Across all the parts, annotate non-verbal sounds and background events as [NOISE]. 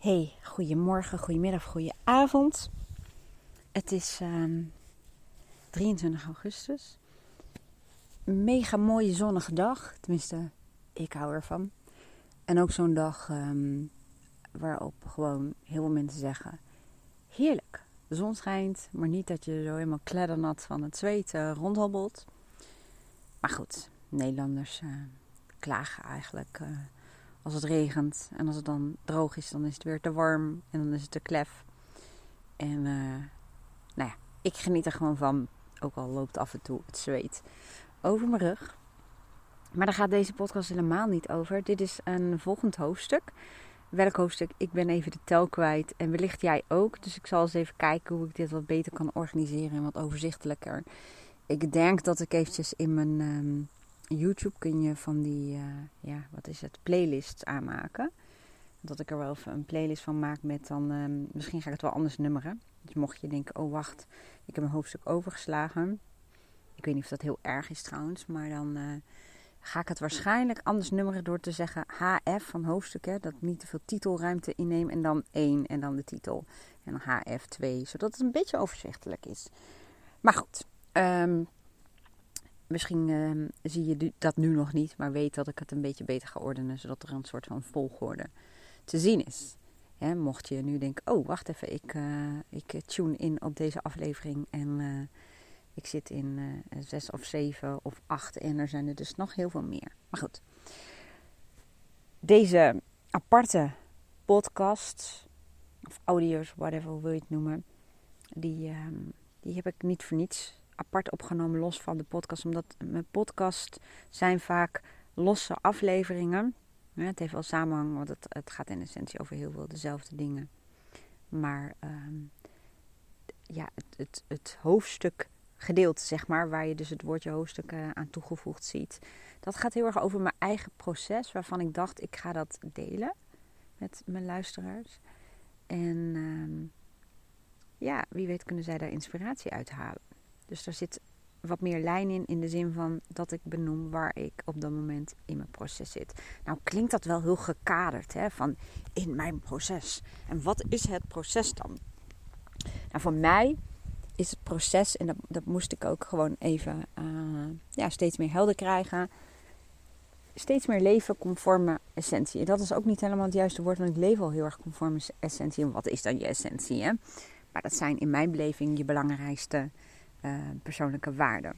Hey, goedemorgen, goedemiddag, goedenavond. Het is 23 ehm, augustus. mega mooie zonnige dag. Tenminste, ik hou ervan. En ook zo'n dag ehm, waarop gewoon heel veel mensen zeggen: heerlijk, de zon schijnt, maar niet dat je zo helemaal kleddernat van het zweet rondhobbelt. Maar goed, Nederlanders uh, klagen eigenlijk. Uh, als het regent. En als het dan droog is, dan is het weer te warm. En dan is het te klef. En uh, nou ja, ik geniet er gewoon van. Ook al loopt af en toe het zweet over mijn rug. Maar daar gaat deze podcast helemaal niet over. Dit is een volgend hoofdstuk. Welk hoofdstuk? Ik ben even de tel kwijt. En wellicht jij ook. Dus ik zal eens even kijken hoe ik dit wat beter kan organiseren en wat overzichtelijker. Ik denk dat ik eventjes in mijn um, YouTube kun je van die, uh, ja, wat is het, playlists aanmaken. Dat ik er wel even een playlist van maak met dan, um, misschien ga ik het wel anders nummeren. Dus mocht je denken, oh wacht, ik heb een hoofdstuk overgeslagen. Ik weet niet of dat heel erg is trouwens, maar dan uh, ga ik het waarschijnlijk anders nummeren door te zeggen HF van hoofdstukken. Dat niet te veel titelruimte inneem en dan 1 en dan de titel. En dan HF 2, zodat het een beetje overzichtelijk is. Maar goed, um, Misschien uh, zie je dat nu nog niet, maar weet dat ik het een beetje beter ga ordenen, zodat er een soort van volgorde te zien is. mocht je nu denken, oh wacht even, ik, uh, ik tune in op deze aflevering en uh, ik zit in zes of zeven of acht en er zijn er dus nog heel veel meer. Maar goed, deze aparte podcast, of audio's, whatever wil je het noemen, die, ehm, die heb ik niet voor niets apart opgenomen, los van de podcast. Omdat mijn podcast zijn vaak losse afleveringen. Ja, het heeft wel samenhang, want het, het, gaat in essentie over heel veel dezelfde dingen. Maar ehm, ja, het, het, hoofdstuk gedeelte, zeg maar, waar je dus het woordje hoofdstuk uh, aan toegevoegd ziet. Dat gaat heel erg over mijn eigen proces, waarvan ik dacht, ik ga dat delen met mijn luisteraars. En ehm, ja, wie weet kunnen zij daar inspiratie uit halen. Dus er zit wat meer lijn in, in de zin van dat ik benoem waar ik op dat moment in mijn proces zit. Nou klinkt dat wel heel gekaderd, hè, van in mijn proces. En wat is het proces dan? Nou, voor mij is het proces, en dat, dat moest ik ook gewoon even uh, ja, steeds meer helder krijgen. Steeds meer leven conforme essentie. En dat is ook niet helemaal het juiste woord, want ik leef al heel erg conforme essentie. En wat is dan je essentie? Hè? Maar dat zijn in mijn beleving je belangrijkste uh, persoonlijke waarden.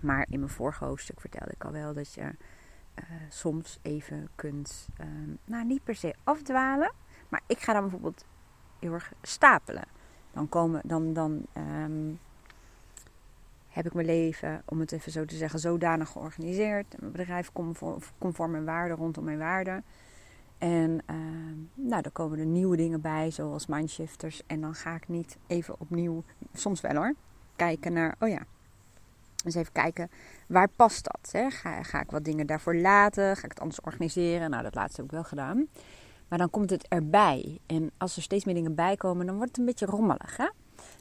Maar in mijn vorige hoofdstuk vertelde ik al wel dat je uh, soms even kunt, um, nou niet per se afdwalen, maar ik ga dan bijvoorbeeld heel erg stapelen. Dan komen, dan, dan um, heb ik mijn leven, om het even zo te zeggen, zodanig georganiseerd. Mijn bedrijf conform, conform mijn waarden, rondom mijn waarden. En uh, nou, dan komen er nieuwe dingen bij, zoals mindshifters. En dan ga ik niet even opnieuw, soms wel hoor, kijken naar, oh ja, eens even kijken, waar past dat? Hè? Ga, ga ik wat dingen daarvoor laten? Ga ik het anders organiseren? Nou, dat laatste heb ik wel gedaan. Maar dan komt het erbij. En als er steeds meer dingen bij komen, dan wordt het een beetje rommelig. Hè?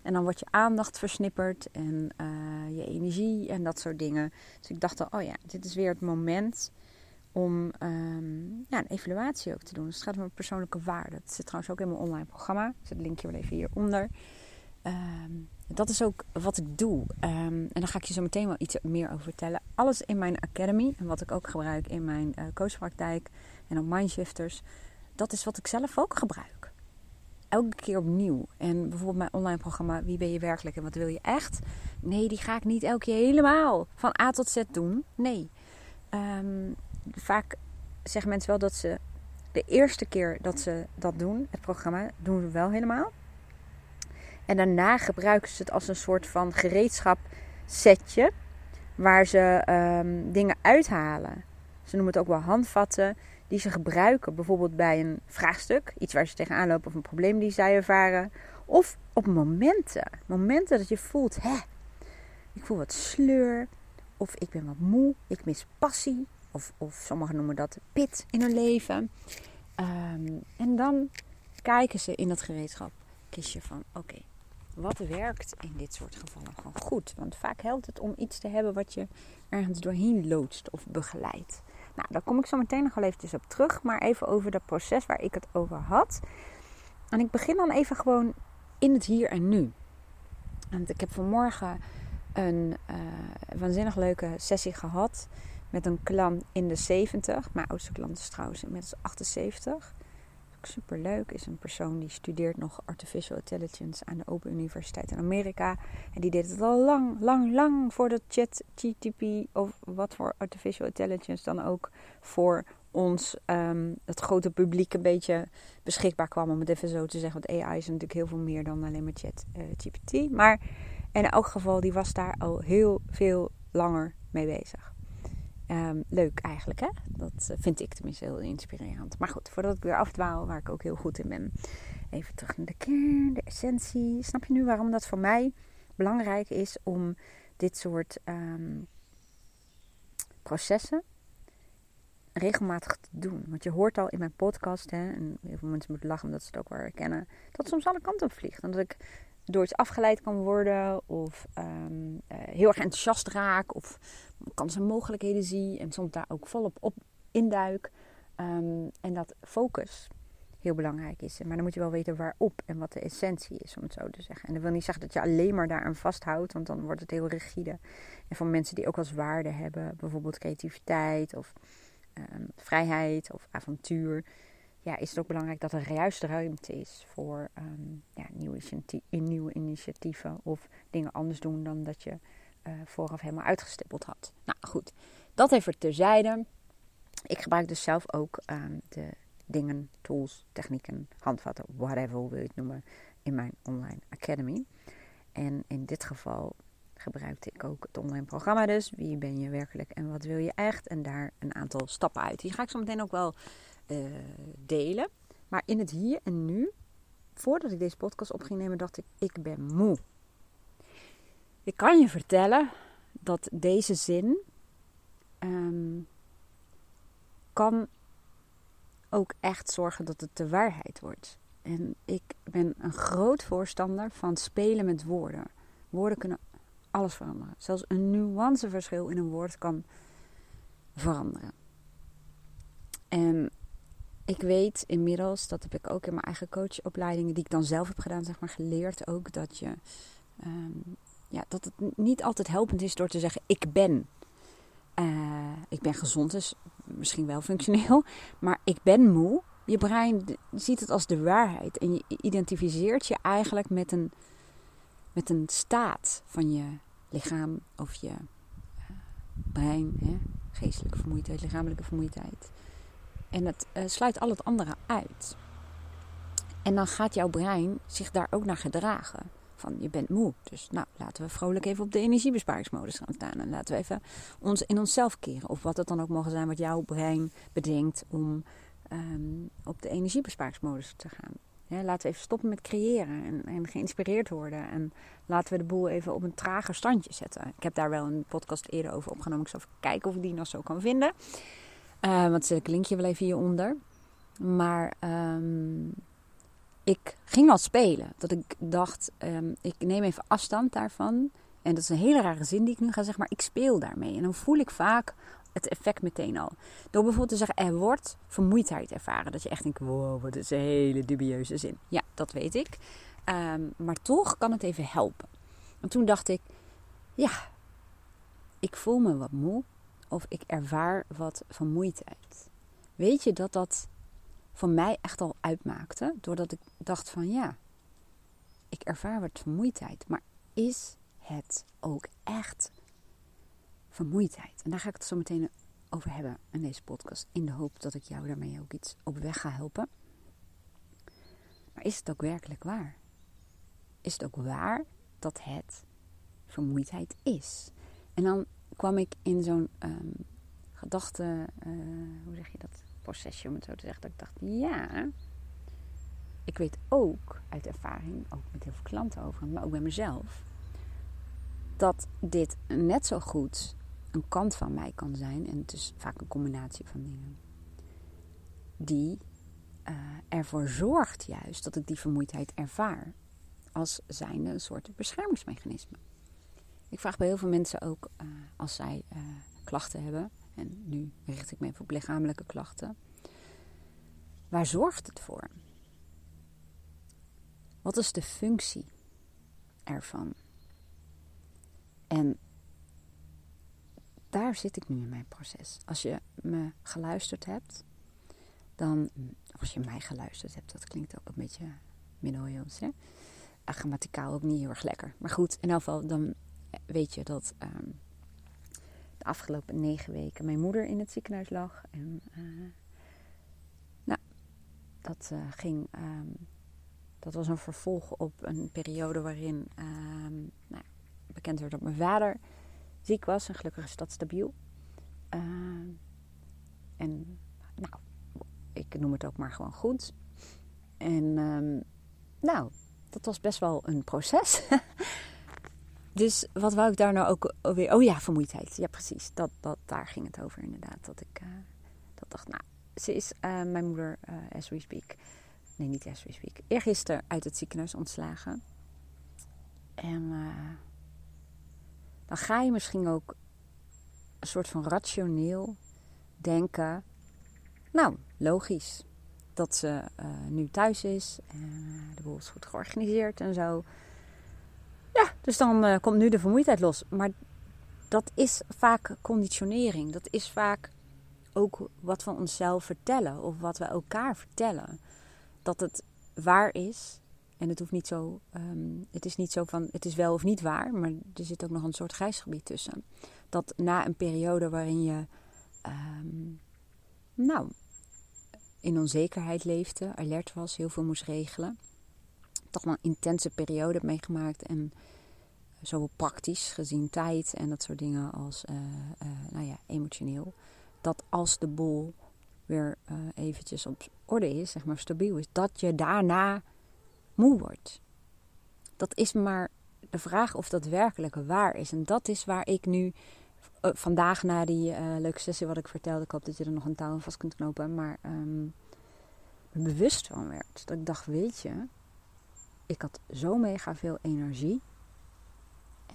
En dan wordt je aandacht versnipperd en uh, je energie en dat soort dingen. Dus ik dacht al, oh ja, dit is weer het moment om um, ja, een evaluatie ook te doen. Dus het gaat om persoonlijke waarde. Het zit trouwens ook in mijn online programma. Ik zet het linkje wel even hieronder. Um, dat is ook wat ik doe. Um, en daar ga ik je zo meteen wel iets meer over vertellen. Alles in mijn academy en wat ik ook gebruik in mijn uh, coachpraktijk en op Mindshifters, dat is wat ik zelf ook gebruik. Elke keer opnieuw. En bijvoorbeeld mijn online programma Wie ben je werkelijk en wat wil je echt? Nee, die ga ik niet elke keer helemaal van A tot Z doen. Nee. Um, vaak zeggen mensen wel dat ze de eerste keer dat ze dat doen, het programma, doen ze wel helemaal. En daarna gebruiken ze het als een soort van gereedschap setje. Waar ze um, dingen uithalen. Ze noemen het ook wel handvatten. Die ze gebruiken bijvoorbeeld bij een vraagstuk. Iets waar ze tegenaan lopen of een probleem die zij ervaren. Of op momenten. Momenten dat je voelt, hè, ik voel wat sleur. Of ik ben wat moe. Ik mis passie. Of, of sommigen noemen dat pit in hun leven. Um, en dan kijken ze in dat gereedschap. Van, oké, wat werkt in dit soort gevallen gewoon goed. Want vaak helpt het om iets te hebben wat je ergens doorheen loodst of begeleidt. Nou, daar kom ik zo meteen nog wel eventjes op terug. Maar even over dat proces waar ik het over had. En ik begin dan even gewoon in het hier en nu. Want ik heb vanmorgen een uh, waanzinnig leuke sessie gehad met een klant in de 70. Mijn oudste klant is trouwens inmiddels 78. Super leuk. Is een persoon die studeert nog artificial intelligence aan de Open Universiteit in Amerika. En die deed het al lang, lang, lang voordat chat GTP of wat voor artificial intelligence dan ook voor ons, um, het grote publiek, een beetje beschikbaar kwam. Om het even zo te zeggen. Want AI is natuurlijk heel veel meer dan alleen maar chat uh, GPT. Maar in elk geval, die was daar al heel veel langer mee bezig. Um, leuk eigenlijk, hè? Dat eh, vind ik tenminste heel inspirerend. Maar goed, voordat ik weer afdwaal, waar ik ook heel goed in ben. Even terug naar de kern, de essentie. Snap je nu waarom dat voor mij belangrijk is om dit soort um, processen regelmatig te doen? Want je hoort al in mijn podcast, hè, en heel veel mensen moeten lachen omdat ze het ook wel herkennen, dat soms alle kanten op vliegt. En dat ik door iets afgeleid kan worden of um, uh, heel erg enthousiast raak of kansen en mogelijkheden zie en soms daar ook volop op induik. Um, en dat focus heel belangrijk is. Maar dan moet je wel weten waarop en wat de essentie is, om het zo te zeggen. En dat wil niet zeggen dat je alleen maar daar aan vasthoudt, want dan wordt het heel rigide. En voor mensen die ook als waarde hebben, bijvoorbeeld creativiteit of um, vrijheid of avontuur ja, is het ook belangrijk dat er juist ruimte is voor um, ja, nieuwe, nieuwe, initiatieven of dingen anders doen dan dat je uh, vooraf helemaal uitgestippeld had. Nou goed, dat even terzijde. Ik gebruik dus zelf ook um, de dingen, tools, technieken, handvatten, whatever wil je het noemen, in mijn online academy. En in dit geval gebruikte ik ook het online programma dus. Wie ben je werkelijk en wat wil je echt? En daar een aantal stappen uit. Die ga ik zo meteen ook wel uh, delen. Maar in het hier en nu, voordat ik deze podcast op ging nemen, dacht ik: ik ben moe. Ik kan je vertellen dat deze zin um, kan ook echt zorgen dat het de waarheid wordt. En ik ben een groot voorstander van spelen met woorden. Woorden kunnen alles veranderen. Zelfs een nuanceverschil in een woord kan veranderen. En ik weet inmiddels, dat heb ik ook in mijn eigen coachopleidingen, die ik dan zelf heb gedaan, zeg maar, geleerd ook dat je. Um, ja, dat het niet altijd helpend is door te zeggen: Ik ben. Uh, ik ben gezond, dus misschien wel functioneel. [LAUGHS] Maar ik ben moe. Je brein ziet het als de waarheid. En je identificeert je eigenlijk met een, met een staat van je lichaam of je uh, brein. Hè? Geestelijke vermoeidheid, lichamelijke vermoeidheid. En het uh, sluit al het andere uit. En dan gaat jouw brein zich daar ook naar gedragen. Van je bent moe. Dus nou, laten we vrolijk even op de energiebesparingsmodus gaan staan. En laten we even ons in onszelf keren. Of wat het dan ook mogen zijn wat jouw brein bedenkt om um, op de energiebesparingsmodus te gaan. laten we even stoppen met creëren en, en, geïnspireerd worden. En laten we de boel even op een trager standje zetten. Ik heb daar wel een podcast eerder over opgenomen. Ik zal even kijken of ik die nog zo kan vinden. Uh, want zet ik linkje wel even hieronder. Maar um, ik ging al spelen. Dat ik dacht, um, ik neem even afstand daarvan. En dat is een hele rare zin die ik nu ga zeggen, maar ik speel daarmee. En dan voel ik vaak het effect meteen al. Door bijvoorbeeld te zeggen, er wordt vermoeidheid ervaren. Dat je echt denkt, wow, wat is een hele dubieuze zin. Ja, dat weet ik. Um, maar toch kan het even helpen. En toen dacht ik, ja, ik voel me wat moe of ik ervaar wat vermoeidheid. Weet je dat dat voor mij echt al uitmaakte? Doordat ik dacht van ja, ik ervaar wat vermoeidheid. Maar is het ook echt vermoeidheid? En daar ga ik het zo meteen over hebben in deze podcast. In de hoop dat ik jou daarmee ook iets op weg ga helpen. Maar is het ook werkelijk waar? Is het ook waar dat het vermoeidheid is? En dan kwam ik in zo'n um, gedachte, uh, hoe zeg je dat, procesje om het zo te zeggen. Dat ik dacht, ja, ik weet ook uit ervaring, ook met heel veel klanten over, maar ook bij mezelf, dat dit net zo goed een kant van mij kan zijn. En het is vaak een combinatie van dingen. Die uh, ervoor zorgt juist dat ik die vermoeidheid ervaar. Als zijnde een soort beschermingsmechanisme. Ik vraag bij heel veel mensen ook uh, als zij uh, klachten hebben. En nu richt ik me even op lichamelijke klachten. Waar zorgt het voor? Wat is de functie ervan? En daar zit ik nu in mijn proces. Als je me geluisterd hebt, dan. Als je mij geluisterd hebt, dat klinkt ook een beetje middeleeuws, hè? Grammaticaal ook niet heel erg lekker. Maar goed, in elk geval, dan weet je dat ehm, afgelopen negen weken mijn moeder in het ziekenhuis lag. En uh, nou, dat uh, ging. Um, dat was een vervolg op een periode waarin um, nou, bekend werd dat mijn vader ziek was. En gelukkig is dat stabiel. Uh, en nou, ik noem het ook maar gewoon goed. En nou, dat was best wel een proces. [LAUGHS] dus wat wou ik daar nou ook weer... Oh ja, vermoeidheid. Ja, precies. Dat, dat, daar ging het over inderdaad. Dat ik uh, dat dacht, nou, ze is uh, mijn moeder, uh, as we speak... Nee, niet as we speak. Eergisteren uit het ziekenhuis ontslagen. En dan ga je misschien ook een soort van rationeel denken. Nou, logisch dat ze nu thuis is. En de boel is goed georganiseerd en zo. Dus dan uh, komt nu de vermoeidheid los. Maar dat is vaak conditionering. Dat is vaak ook wat we onszelf vertellen of wat we elkaar vertellen. Dat het waar is en het hoeft niet zo, um, het is niet zo van, het is wel of niet waar, maar er zit ook nog een soort grijsgebied tussen. Dat na een periode waarin je, um, nou, in onzekerheid leefde, alert was, heel veel moest regelen, toch wel een intense periode meegemaakt en zowel praktisch gezien tijd en dat soort dingen als, uh, uh, nou ja, emotioneel. Dat als de bol weer uh, eventjes op orde is, zeg maar stabiel is, dat je daarna moe wordt. Dat is maar de vraag of dat werkelijk waar is. En dat is waar ik nu vandaag na die leuke sessie wat ik vertelde, ik hoop dat je er nog een touw vast kunt knopen, maar um, bewust van werd. Dat ik dacht, weet je, ik had zo mega veel energie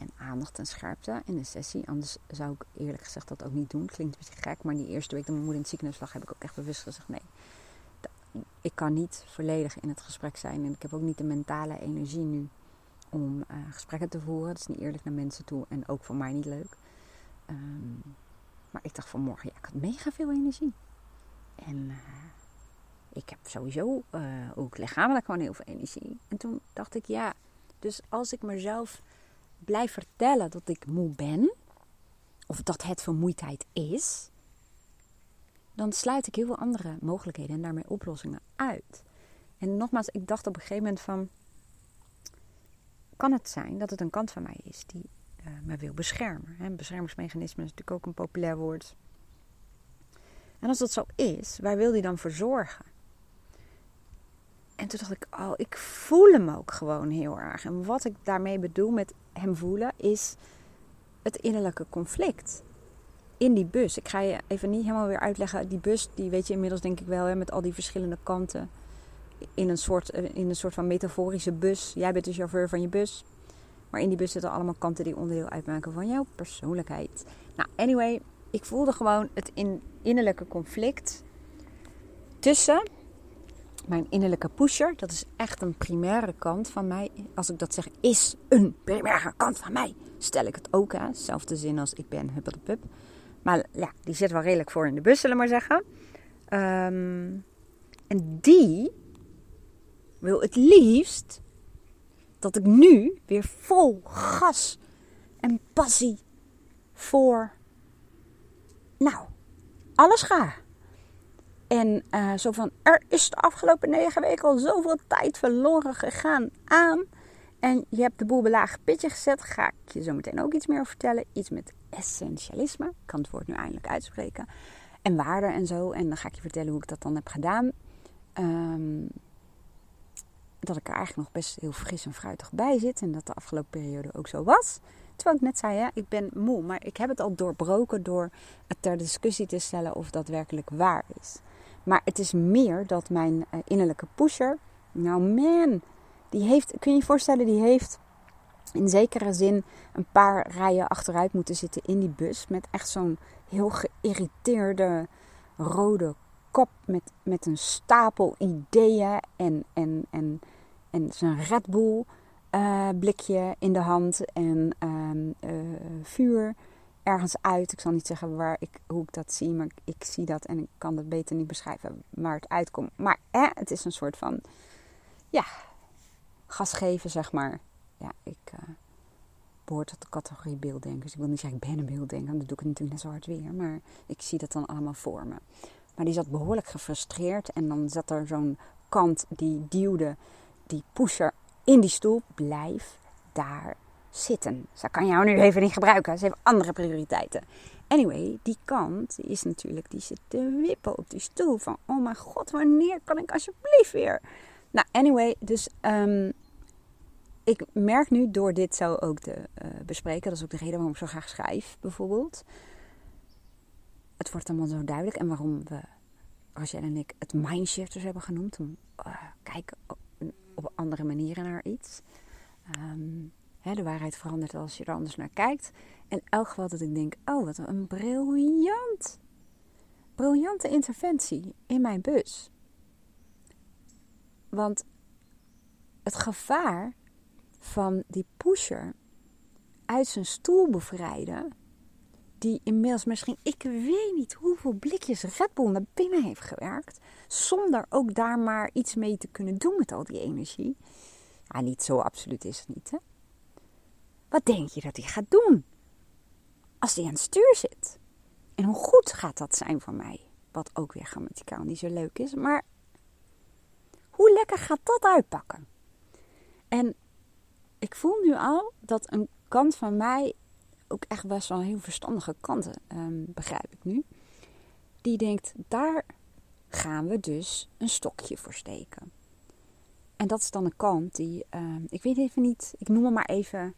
en aandacht en scherpte in de sessie. Anders zou ik eerlijk gezegd dat ook niet doen. Klinkt een beetje gek, maar die eerste week dat mijn moeder in het ziekenhuis lag, heb ik ook echt bewust gezegd, nee, ik kan niet volledig in het gesprek zijn. En ik heb ook niet de mentale energie nu om uh, gesprekken te voeren. Dat is niet eerlijk naar mensen toe en ook voor mij niet leuk. Um, maar ik dacht vanmorgen, ja, ik had mega veel energie. En uh, ik heb sowieso uh, ook lichamelijk gewoon heel veel energie. En toen dacht ik, ja, dus als ik mezelf blijf vertellen dat ik moe ben, of dat het vermoeidheid is, dan sluit ik heel veel andere mogelijkheden en daarmee oplossingen uit. En nogmaals, ik dacht op een gegeven moment van, kan het zijn dat het een kant van mij is die uh, me wil beschermen? Hè? Beschermingsmechanisme is natuurlijk ook een populair woord. En als dat zo is, waar wil die dan voor zorgen? En toen dacht ik, oh, ik voel hem ook gewoon heel erg. En wat ik daarmee bedoel met hem voelen, is het innerlijke conflict in die bus. Ik ga je even niet helemaal weer uitleggen. Die bus, die weet je inmiddels denk ik wel, hè, met al die verschillende kanten. In een, soort, eh, in een soort van metaforische bus. Jij bent de chauffeur van je bus. Maar in die bus zitten allemaal kanten die onderdeel uitmaken van jouw persoonlijkheid. Nou, anyway, ik voelde gewoon het in, innerlijke conflict tussen mijn innerlijke pusher. Dat is echt een primaire kant van mij. Als ik dat zeg, is een primaire kant van mij. Stel ik het ook aan. Zelfde zin als ik ben, huppeldepup. Maar ja, die zit wel redelijk voor in de bus, zullen we maar zeggen. Um, en die wil het liefst dat ik nu weer vol gas en passie voor, nou, alles ga. En uh, zo van, er is de afgelopen negen weken al zoveel tijd verloren gegaan aan. En je hebt de boel belaag pitje gezet. Ga ik je zo meteen ook iets meer vertellen. Iets met essentialisme. Ik kan het woord nu eindelijk uitspreken. En waarde en zo. En dan ga ik je vertellen hoe ik dat dan heb gedaan. Um, dat ik er eigenlijk nog best heel fris en fruitig bij zit. En dat de afgelopen periode ook zo was. Terwijl ik net zei, ik ben moe. Maar ik heb het al doorbroken door het ter discussie te stellen of dat werkelijk waar is. Maar het is meer dat mijn eh, innerlijke pusher. Nou man, die heeft, kun je je voorstellen, die heeft in zekere zin een paar rijen achteruit moeten zitten in die bus. Met echt zo'n heel geïrriteerde rode kop met, met een stapel ideeën en, en, en, en zijn Red Bull uh, blikje in de hand en uh, uh, vuur ergens uit. Ik zal niet zeggen waar ik, hoe ik dat zie, maar ik, zie dat en ik kan het beter niet beschrijven waar het uitkomt. Maar eh, het is een soort van, ja, gas geven, zeg maar. Ja, ik uh, behoor tot de categorie beelddenkers. Ik wil niet zeggen, ik ben een beelddenker, dan doe ik natuurlijk net zo hard weer. Maar ik zie dat dan allemaal voor me. Maar die zat behoorlijk gefrustreerd en dan zat er zo'n kant die duwde die pusher in die stoel. Blijf daar zitten. Ze kan jou nu even niet gebruiken. Ze heeft andere prioriteiten. Anyway, die kant is natuurlijk, die zit te wippen op die stoel. Van, oh mijn god, wanneer kan ik alsjeblieft weer? Nou, anyway, dus um, ik merk nu door dit zo ook te uh, bespreken. Dat is ook de reden waarom ik zo graag schrijf, bijvoorbeeld. Het wordt allemaal zo duidelijk. En waarom we, Rachel en ik, het mindshifters hebben genoemd. Om uh, kijken op, op, andere manieren naar iets. Um, de waarheid verandert als je er anders naar kijkt. En elk geval dat ik denk, oh wat een briljant, briljante interventie in mijn bus. Want het gevaar van die pusher uit zijn stoel bevrijden, die inmiddels misschien, ik weet niet hoeveel blikjes Red Bull naar binnen heeft gewerkt, zonder ook daar maar iets mee te kunnen doen met al die energie. Ja, niet zo absoluut is het niet, hè? Wat denk je dat hij gaat doen? Als hij aan het stuur zit. En hoe goed gaat dat zijn voor mij? Wat ook weer grammaticaal niet zo leuk is. Maar hoe lekker gaat dat uitpakken? En ik voel nu al dat een kant van mij, ook echt best wel een heel verstandige kanten, um, begrijp ik nu. Die denkt, daar gaan we dus een stokje voor steken. En dat is dan een kant die, um, ik weet even niet, ik noem hem maar even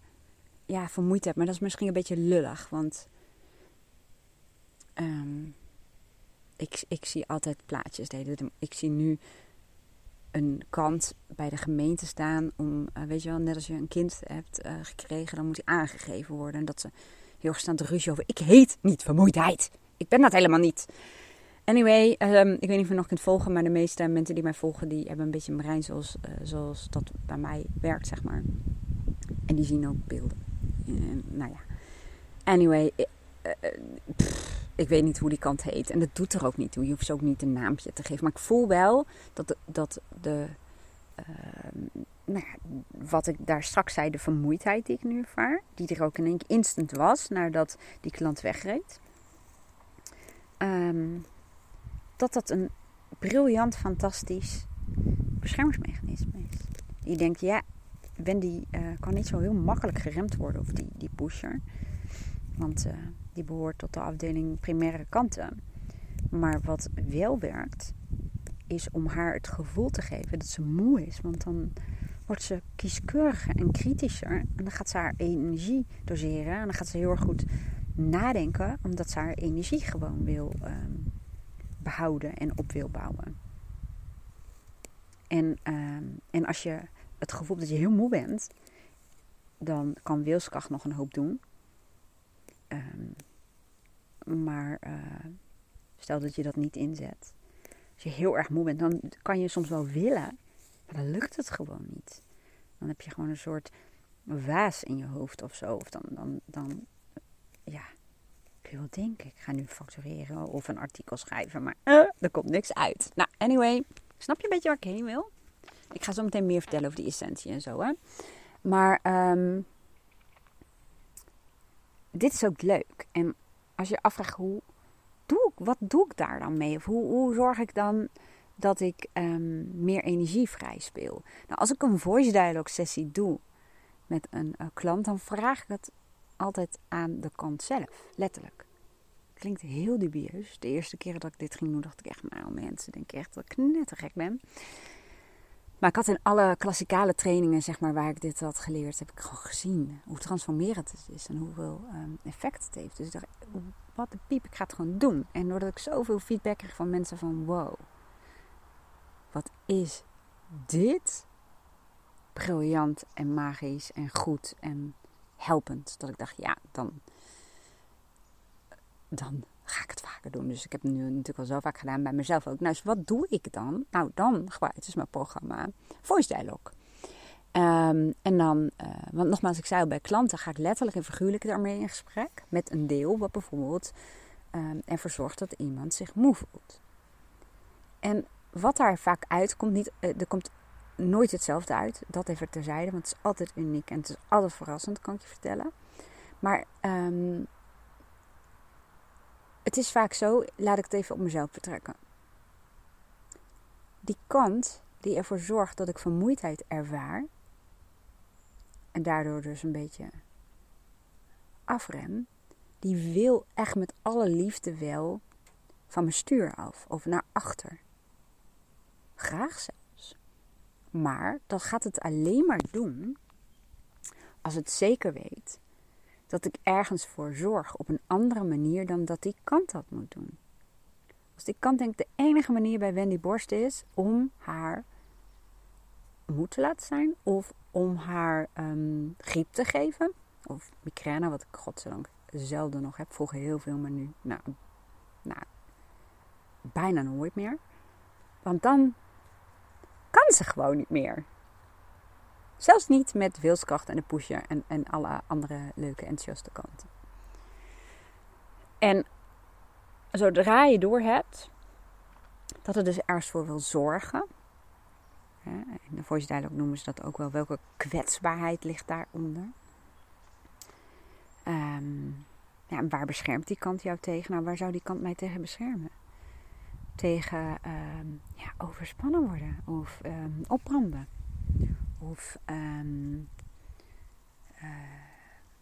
ja, vermoeid heb. Maar dat is misschien een beetje lullig. Want ehm, ik, ik zie altijd plaatjes. Ik zie nu een kant bij de gemeente staan om, uh, weet je wel, net als je een kind hebt uh, gekregen, dan moet hij aangegeven worden. En dat ze heel erg te ruzie over, ik heet niet vermoeidheid. Ik ben dat helemaal niet. Anyway, um, ik weet niet of je nog kunt volgen, maar de meeste mensen die mij volgen, die hebben een beetje een brein zoals, uh, zoals dat bij mij werkt, zeg maar. En die zien ook beelden. Eh, nou ja. Anyway, eh, eh, ik weet niet hoe die kant heet. En dat doet er ook niet toe. Je hoeft ze ook niet een naampje te geven. Maar ik voel wel dat de, dat de nou ja, wat ik daar straks zei, de vermoeidheid die ik nu ervaar, die er ook in één instant was nadat die klant wegreed, ehm, dat dat een briljant, fantastisch beschermingsmechanisme is. Die denkt, ja, Wendy uh, kan niet zo heel makkelijk geremd worden, of die, die pusher. Want uh, die behoort tot de afdeling primaire kanten. Maar wat wel werkt, is om haar het gevoel te geven dat ze moe is. Want dan wordt ze kieskeuriger en kritischer. En dan gaat ze haar energie doseren. En dan gaat ze heel erg goed nadenken, omdat ze haar energie gewoon wil um, behouden en op wil bouwen. En, um, en als je het gevoel dat je heel moe bent, dan kan wilskracht nog een hoop doen. Um, maar uh, stel dat je dat niet inzet. Als je heel erg moe bent, dan kan je soms wel willen, maar dan lukt het gewoon niet. Dan heb je gewoon een soort waas in je hoofd of zo. Of dan, dan, dan ja, kun je wel denken, ik ga nu factureren of een artikel schrijven, maar uh, er komt niks uit. Nou, anyway, snap je een beetje waar ik heen wil? Ik ga zo meteen meer vertellen over die essentie en zo. Hè? Maar um, dit is ook leuk. En als je afvraagt hoe doe ik, wat doe ik daar dan mee? Of hoe, hoe zorg ik dan dat ik um, meer energie vrij speel? Nou, als ik een voice dialogue sessie doe met een uh, klant, dan vraag ik het altijd aan de klant zelf, letterlijk. Klinkt heel dubieus. De eerste keer dat ik dit ging doen, dacht ik echt, nou mensen, denk ik echt dat ik knettergek ben. Maar ik had in alle klassikale trainingen, zeg maar, waar ik dit had geleerd, heb ik gewoon gezien hoe transformerend het is en hoeveel um, effect het heeft. Dus ik dacht, wat de piep, ik ga het gewoon doen. En doordat ik zoveel feedback kreeg van mensen van, wow, wat is dit briljant en magisch en goed en helpend. Dat ik dacht, ja, dan, dan ga ik het vaker doen. Dus ik heb het nu natuurlijk al zo vaak gedaan bij mezelf ook. Nou, dus wat doe ik dan? Nou, dan gebruik het is mijn programma Voice Dialogue. Um, en dan, uh, want nogmaals, ik zei al bij klanten ga ik letterlijk en figuurlijk daarmee in gesprek. Met een deel wat bijvoorbeeld um, ervoor zorgt dat iemand zich moe voelt. En wat daar vaak uitkomt, niet, uh, er komt nooit hetzelfde uit. Dat even terzijde, want het is altijd uniek en het is altijd verrassend, kan ik je vertellen. Maar um, het is vaak zo, laat ik het even op mezelf betrekken. Die kant die ervoor zorgt dat ik vermoeidheid ervaar, en daardoor dus een beetje afrem, die wil echt met alle liefde wel van mijn stuur af of naar achter. Graag zelfs. Maar dat gaat het alleen maar doen als het zeker weet dat ik ergens voor zorg op een andere manier dan dat die kant dat moet doen. Als die kant denkt de enige manier bij Wendy Borst is om haar moed te laten zijn of om haar um, griep te geven of migraine, wat ik godzijdank zelden nog heb. Vroeger heel veel, maar nu nou, nou, bijna nooit meer. Want dan kan ze gewoon niet meer. Zelfs niet met wilskracht en de pusher en, en alle andere leuke enthousiaste kanten. En zodra je door hebt dat het dus ergens voor wil zorgen. Hè, in de voice noemen ze dat ook wel. Welke kwetsbaarheid ligt daaronder? Um, ja, waar beschermt die kant jou tegen? Nou, waar zou die kant mij tegen beschermen? Tegen um, ja, overspannen worden of um, opbranden of um, uh,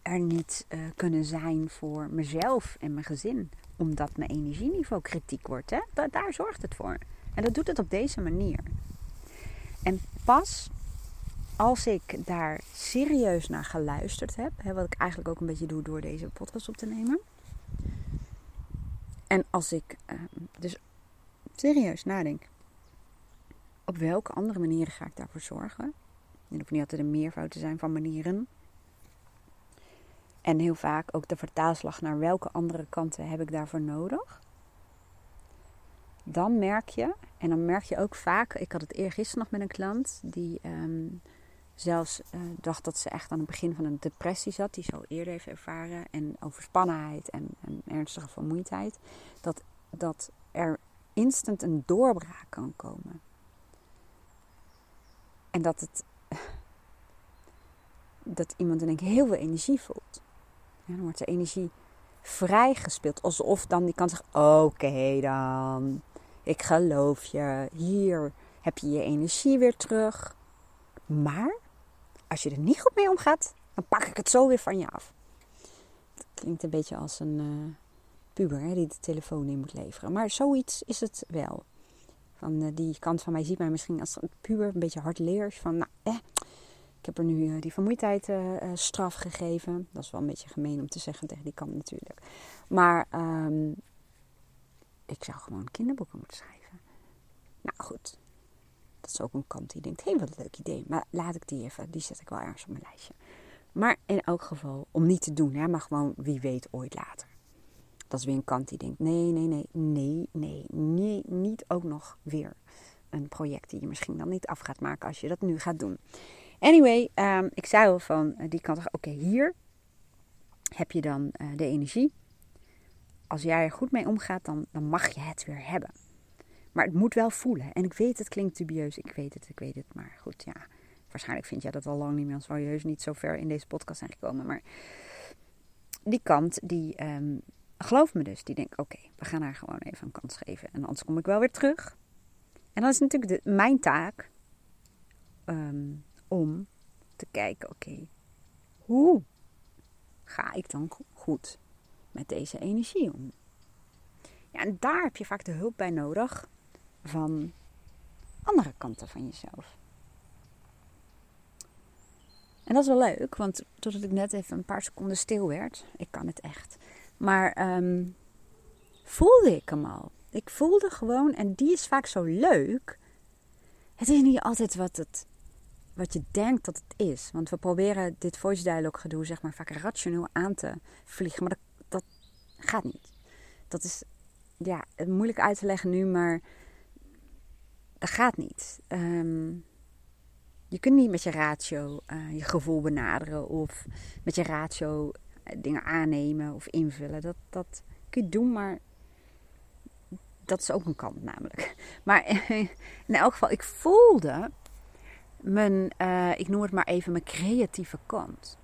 er niet uh, kunnen zijn voor mezelf en mijn gezin. Omdat mijn energieniveau kritiek wordt. Hè? Da daar zorgt het voor. En dat doet het op deze manier. En pas als ik daar serieus naar geluisterd heb, hè, wat ik eigenlijk ook een beetje doe door deze podcast op te nemen. En als ik uh, dus serieus nadenk, op welke andere manieren ga ik daarvoor zorgen? Er hoeft niet altijd een meervoud te zijn van manieren. En heel vaak ook de vertaalslag naar welke andere kanten heb ik daarvoor nodig. Dan merk je, en dan merk je ook vaak, ik had het eergisteren nog met een klant die um, zelfs uh, dacht dat ze echt aan het begin van een depressie zat, die zo eerder heeft ervaren, en overspannenheid en, en ernstige vermoeidheid, dat, dat er instant een doorbraak kan komen. En dat het [LAUGHS] dat iemand één keer heel veel energie voelt. Ja, dan wordt de energie vrijgespeeld. Alsof dan die kan zeggen: Oké dan, ik geloof je. Hier heb je je energie weer terug. Maar als je er niet goed mee omgaat, dan pak ik het zo weer van je af. Dat klinkt een beetje als een uh, puber hè, die de telefoon in moet leveren. Maar zoiets is het wel. Van uh, die kant van mij ziet mij misschien als puber, een beetje hardleers. Van nou, eh, ik heb er nu uh, die vermoeidheid uh, straf gegeven. Dat is wel een beetje gemeen om te zeggen tegen die kant natuurlijk. Maar um, ik zou gewoon kinderboeken moeten schrijven. Nou goed, dat is ook een kant die denkt, hé hey, wat een leuk idee. Maar laat ik die even, die zet ik wel ergens op mijn lijstje. Maar in elk geval, om niet te doen, hè, maar gewoon wie weet ooit later. Dat is weer een kant die denkt, nee, nee, nee, nee, nee, niet ook nog weer een project die je misschien dan niet af gaat maken als je dat nu gaat doen. Anyway, um, ik zei al van uh, die kant, oké, hier heb je dan uh, de energie. Als jij er goed mee omgaat, dan, dan mag je het weer hebben. Maar het moet wel voelen. En ik weet, het klinkt dubieus. Ik weet het, ik weet het. Maar goed, ja. Waarschijnlijk vind jij dat al lang niet meer serieus. Niet zo ver in deze podcast zijn gekomen. Maar die kant, die um, geloof me dus. Die denkt, oké, we gaan haar gewoon even een kans geven. En anders kom ik wel weer terug. En dan is natuurlijk de, mijn taak... Um, om te kijken, oké, hoe ga ik dan goed met deze energie om? Ja, en daar heb je vaak de hulp bij nodig van andere kanten van jezelf. En dat is wel leuk, want totdat ik net even een paar seconden stil werd, ik kan het echt, maar um, voelde ik hem al. Ik voelde gewoon, en die is vaak zo leuk. Het is niet altijd wat het wat je denkt dat het is. Want we proberen dit voice dialogue gedoe zeg maar vaak rationeel aan te vliegen. Maar dat, dat gaat niet. Dat is ja, moeilijk uit te leggen nu, maar dat gaat niet. Ehm, je kunt niet met je ratio uh, je gevoel benaderen of met je ratio eh, dingen aannemen of invullen. Dat, dat kun je doen, maar dat is ook een kant namelijk. [LAUGHS] Maar [LAUGHS] in elk geval, ik voelde mijn, uh, ik noem het maar even mijn creatieve kant.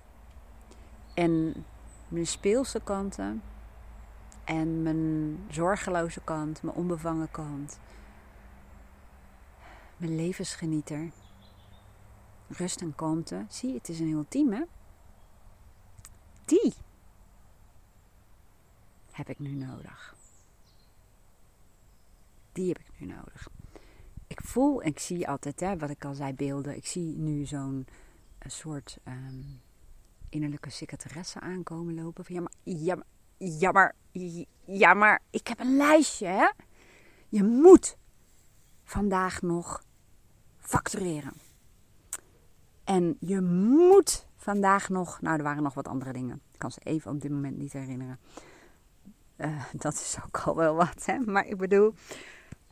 En mijn speelse kanten. En mijn zorgeloze kant, mijn onbevangen kant. Mijn levensgenieter. Rust en kalmte. Zie, het is een heel team, hè? Die heb ik nu nodig. Die heb ik nu nodig. Ik voel en ik zie altijd, hè, wat ik al zei, beelden. Ik zie nu zo'n soort um, innerlijke secretaresse aankomen lopen. Van, ja, maar, ja, maar, ja, maar, ja, maar ik heb een lijstje, hè? Je moet vandaag nog factureren. En je moet vandaag nog, nou er waren nog wat andere dingen. Ik kan ze even op dit moment niet herinneren. Uh, [LAUGHS] dat is ook al wel wat, hè? Maar ik bedoel,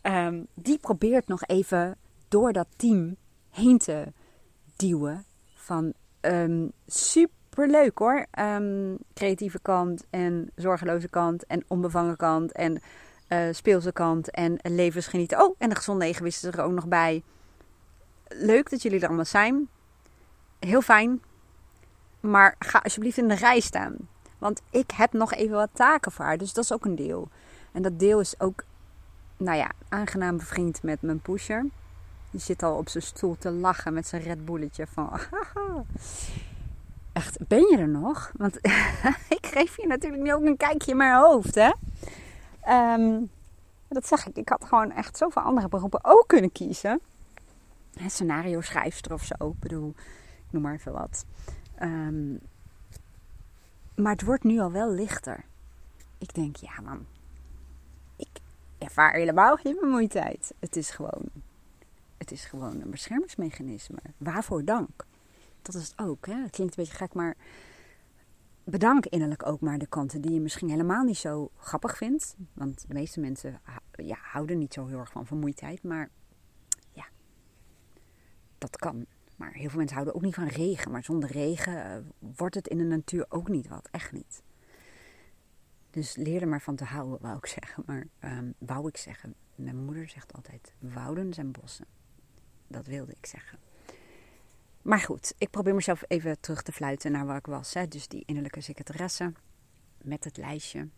um, die probeert nog even door dat team heen te duwen. Van um, superleuk hoor. Um, creatieve kant en zorgeloze kant en onbevangen kant en uh, speelse kant en levensgenieten. Oh, en de gezonde is er ook nog bij. Leuk dat jullie er allemaal zijn. Heel fijn. Maar ga alsjeblieft in de rij staan. Want ik heb nog even wat taken voor haar. Dus dat is ook een deel. En dat deel is ook, nou ja, aangenaam bevriend met mijn pusher. Die zit al op zijn stoel te lachen met zijn Red Bulletje van... Echt, ben je er nog? Want [LAUGHS] ik geef je natuurlijk nu ook een kijkje in mijn hoofd, hè? Um, dat zeg ik. Ik had gewoon echt zoveel andere beroepen ook kunnen kiezen. Scenario schrijfster of zo. Ik bedoel, ik noem maar even wat. Um, maar het wordt nu al wel lichter. Ik denk, ja man, ik ervaar helemaal geen vermoeidheid. Het is gewoon, het is gewoon een beschermingsmechanisme. Waarvoor dank? Dat is het ook. Hè? Het klinkt een beetje gek, maar bedank innerlijk ook maar de kanten die je misschien helemaal niet zo grappig vindt. Want de meeste mensen ja, houden niet zo heel erg van vermoeidheid. Maar ja, dat kan. Maar heel veel mensen houden ook niet van regen. Maar zonder regen uh, wordt het in de natuur ook niet wat. Echt niet. Dus leer er maar van te houden, wou ik zeggen. Maar um, wou ik zeggen. Mijn moeder zegt altijd: wouden zijn bossen. Dat wilde ik zeggen. Maar goed, ik probeer mezelf even terug te fluiten naar waar ik was. Hè. Dus die innerlijke secretaresse met het lijstje.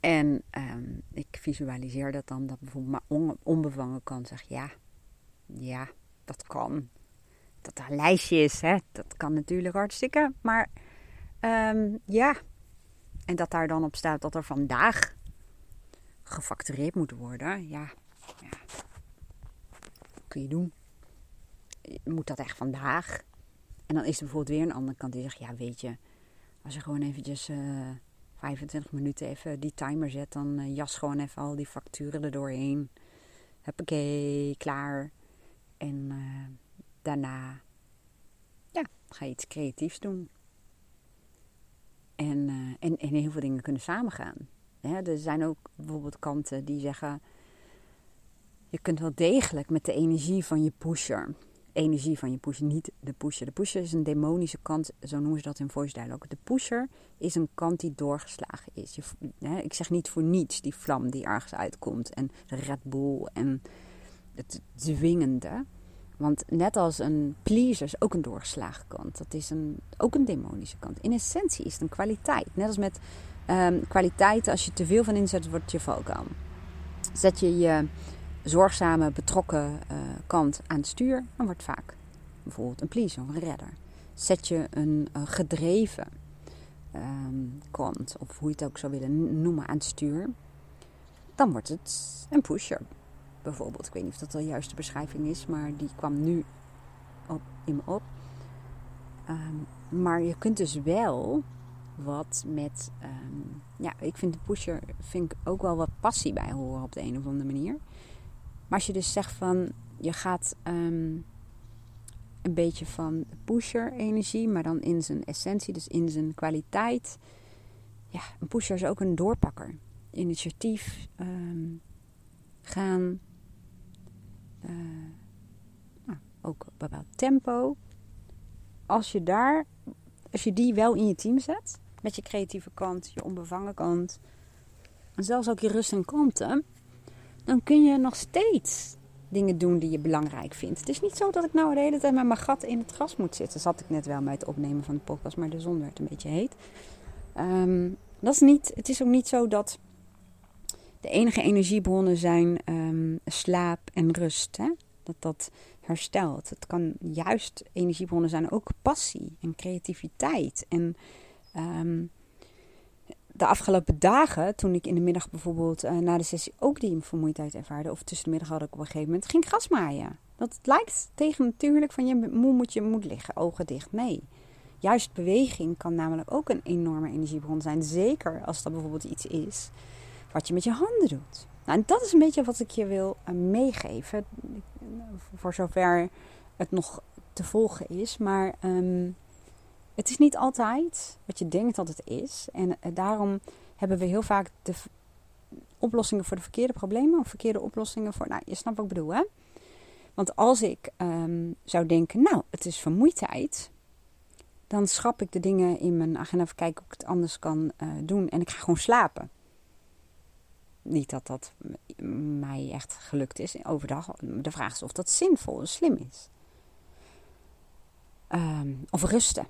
En um, ik visualiseer dat dan, dat bijvoorbeeld mijn onbevangen kan zeggen: ja, ja, dat kan. Dat er een lijstje is, hè? dat kan natuurlijk hartstikke. Maar um, ja, en dat daar dan op staat dat er vandaag gefactureerd moet worden. Ja, ja. kun je doen. Moet dat echt vandaag? En dan is er bijvoorbeeld weer een andere kant die zegt: Ja, weet je, als je gewoon eventjes uh, eh, 25 minuten even die timer zet, dan uh, jas gewoon even al die facturen er doorheen. Huppakee, klaar. En uh, daarna ja, ga je iets creatiefs doen. En, en, en heel veel dingen kunnen samengaan. Ja, er zijn ook bijvoorbeeld kanten die zeggen: je kunt wel degelijk met de energie van je pusher. Energie van je pusher, niet de pusher. De pusher is een demonische kant, zo noemen ze dat in voice dialogue. De pusher is een kant die doorgeslagen is. Je, hè, ik zeg niet voor niets die vlam die ergens uitkomt. En de Red Bull en het dwingende. Want net als een pleaser is ook een doorgeslagen. Dat is een, ook een demonische kant. In essentie is het een kwaliteit. Net als met um, kwaliteiten, als je te veel van inzet, wordt je valkuil. Zet je je zorgzame, betrokken uh, kant aan het stuur, dan wordt vaak bijvoorbeeld een pleaser of een redder. Zet je een uh, gedreven um, kant, of hoe je het ook zou willen noemen, aan het stuur, dan wordt het een pusher bijvoorbeeld. Ik weet niet of dat de juiste beschrijving is, maar die kwam nu op, in me op. Um, maar je kunt dus wel wat met. Um, ja, ik vind de pusher vind ik ook wel wat passie bij horen op de een of andere manier. Maar als je dus zegt van je gaat ehm, een beetje van pusher-energie, maar dan in zijn essentie, dus in zijn kwaliteit. Ja, een pusher is ook een doorpakker. Initiatief, ehm, gaan, uh, nou, ook bepaald tempo. Als je daar, als je die wel in je team zet, met je creatieve kant, je onbevangen kant, en zelfs ook je rust en kalmte, dan kun je nog steeds dingen doen die je belangrijk vindt. Het is niet zo dat ik nou de hele tijd met mijn gat in het gras moet zitten. Zat ik net wel met het opnemen van de podcast, maar de zon werd een beetje heet. Ehm, dat is niet, het is ook niet zo dat de enige energiebronnen zijn um, slaap en rust. Hè? Dat dat herstelt. Het kan juist energiebronnen zijn, ook passie en creativiteit. En ehm, de afgelopen dagen, toen ik in de middag bijvoorbeeld uh, na de sessie ook die vermoeidheid ervaarde, of tussen de middag had ik op een gegeven moment, ging gras maaien. Dat lijkt tegen natuurlijk van je moe moet je moet liggen, ogen dicht. Nee. Juist beweging kan namelijk ook een enorme energiebron zijn. Zeker als dat bijvoorbeeld iets is wat je met je handen doet. Nou, en dat is een beetje wat ik je wil uh, meegeven. Voor zover het nog te volgen is. Maar um, het is niet altijd wat je denkt dat het is. En eh, daarom hebben we heel vaak de oplossingen voor de verkeerde problemen of verkeerde oplossingen voor. Nou, je snapt wat ik bedoel, hè? Want als ik um, zou denken, nou, het is vermoeidheid, dan schrap ik de dingen in mijn agenda even kijken of ik het anders kan uh, doen en ik ga gewoon slapen. Niet dat dat mij echt gelukt is overdag. De vraag is of dat zinvol en slim is. Um, of rusten.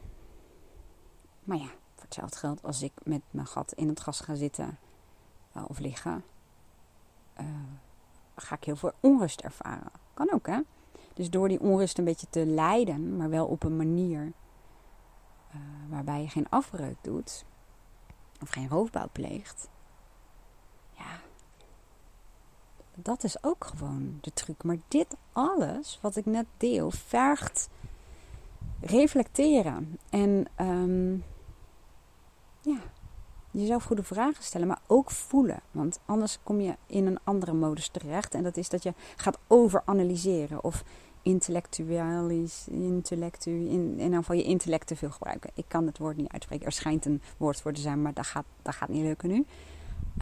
Maar ja, voor hetzelfde geld als ik met mijn gat in het gas ga zitten uh, of liggen, uh, ga ik heel veel onrust ervaren. Kan ook, hè? Dus door die onrust een beetje te leiden, maar wel op een manier uh, waarbij je geen afbreuk doet of geen roofbouw pleegt, ja, dat is ook gewoon de truc. Maar dit alles wat ik net deel, vergt reflecteren en um, ja, jezelf goede vragen stellen, maar ook voelen. Want anders kom je in een andere modus terecht. En dat is dat je gaat overanalyseren of intellectualis, intellectu, in, in ieder geval je intellect te veel gebruiken. Ik kan het woord niet uitspreken. Er schijnt een woord voor te zijn, maar dat gaat, dat gaat niet lukken nu.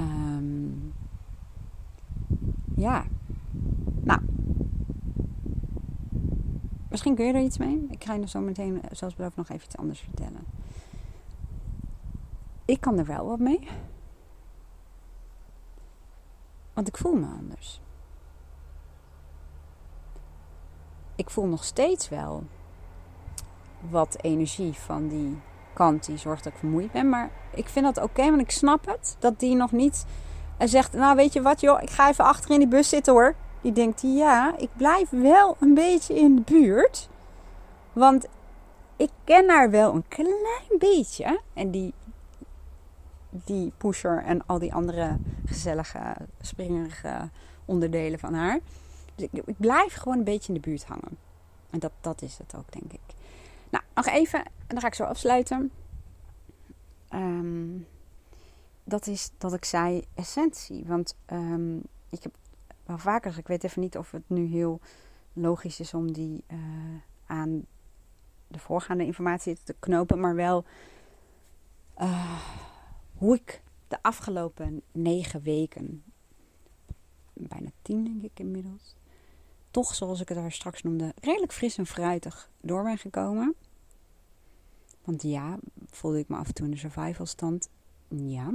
Um, ja, nou. Misschien kun je er iets mee. Ik ga je zo meteen, zoals beloofd, nog even iets anders vertellen ik kan er wel wat mee. Want ik voel me anders. Ik voel nog steeds wel wat energie van die kant die zorgt dat ik vermoeid ben. Maar ik vind dat oké, want ik snap het. Dat die nog niet en zegt, nou weet je wat joh, ik ga even achter in die bus zitten hoor. Die denkt, ja, ik blijf wel een beetje in de buurt. Want ik ken haar wel een klein beetje. En die die pusher en al die andere gezellige, springerige onderdelen van haar. Dus ik, ik, blijf gewoon een beetje in de buurt hangen. En dat, dat is het ook, denk ik. Nou, nog even, en dan ga ik zo afsluiten. Um, dat is dat ik zei essentie. Want um, ik heb wel vaker, ik weet even niet of het nu heel logisch is om die uh, aan de voorgaande informatie te knopen, maar wel. Uh, hoe ik de afgelopen negen weken, bijna tien denk ik inmiddels, toch zoals ik het daar straks noemde, redelijk fris en fruitig door ben gekomen. Want ja, voelde ik me af en toe in de survival stand. Ja.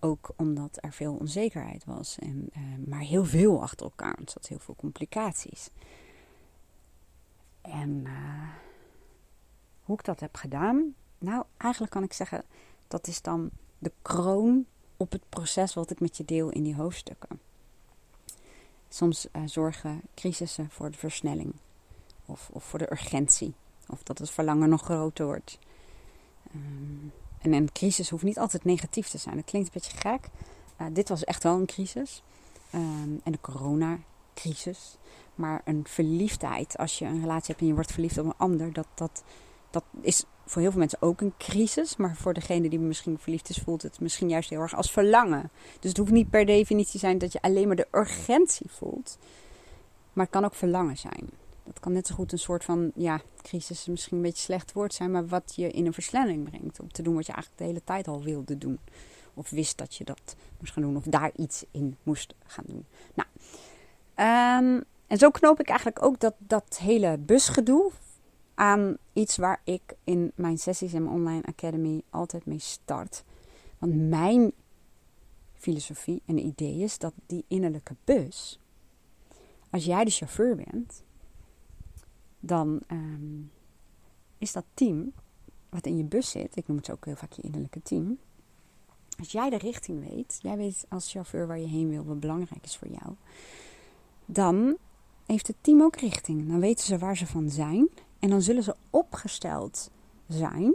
Ook omdat er veel onzekerheid was. En, uh, maar heel veel achter elkaar. Er zat heel veel complicaties. En uh, hoe ik dat heb gedaan. Nou, eigenlijk kan ik zeggen dat is dan de kroon op het proces wat ik met je deel in die hoofdstukken. Soms uh, zorgen crisissen voor de versnelling of, of, voor de urgentie, of dat het verlangen nog groter wordt. Um, en een crisis hoeft niet altijd negatief te zijn. Dat klinkt een beetje gek. Uh, dit was echt wel een crisis. Um, en de coronacrisis. Maar een verliefdheid, als je een relatie hebt en je wordt verliefd op een ander, dat, dat, dat is voor heel veel mensen ook een crisis. Maar voor degene die misschien verliefd is, voelt het misschien juist heel erg als verlangen. Dus het hoeft niet per definitie zijn dat je alleen maar de urgentie voelt. Maar het kan ook verlangen zijn. Dat kan net zo goed een soort van, ja, crisis is misschien een beetje slecht woord zijn, maar wat je in een versnelling brengt. Om te doen wat je eigenlijk de hele tijd al wilde doen. Of wist dat je dat moest gaan doen, of daar iets in moest gaan doen. Nou, um, en zo knoop ik eigenlijk ook dat, dat hele busgedoe aan iets waar ik in mijn sessies in mijn online academy altijd mee start. Want mijn filosofie en idee is dat die innerlijke bus, als jij de chauffeur bent, dan ehm, is dat team wat in je bus zit, ik noem het ook heel vaak je innerlijke team. Als jij de richting weet, jij weet als chauffeur waar je heen wil, wat belangrijk is voor jou, dan heeft het team ook richting. Dan weten ze waar ze van zijn en dan zullen ze opgesteld zijn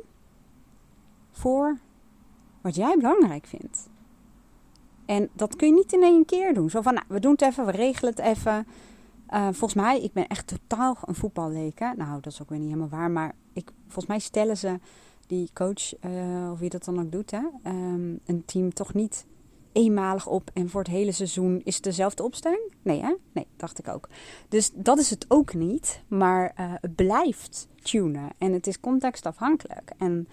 voor wat jij belangrijk vindt. En dat kun je niet in één keer doen. Zo van, nou, we doen het even, we regelen het even. Uh, volgens mij, ik ben echt totaal een voetballeken. Nou, dat is ook weer niet helemaal waar. Maar ik, volgens mij stellen ze die coach, uh, of wie dat dan ook doet, hè, um, een team toch niet eenmalig op en voor het hele seizoen is het dezelfde opstelling? Nee, hè? Nee, dacht ik ook. Dus dat is het ook niet, maar uh, het blijft tunen en het is contextafhankelijk. En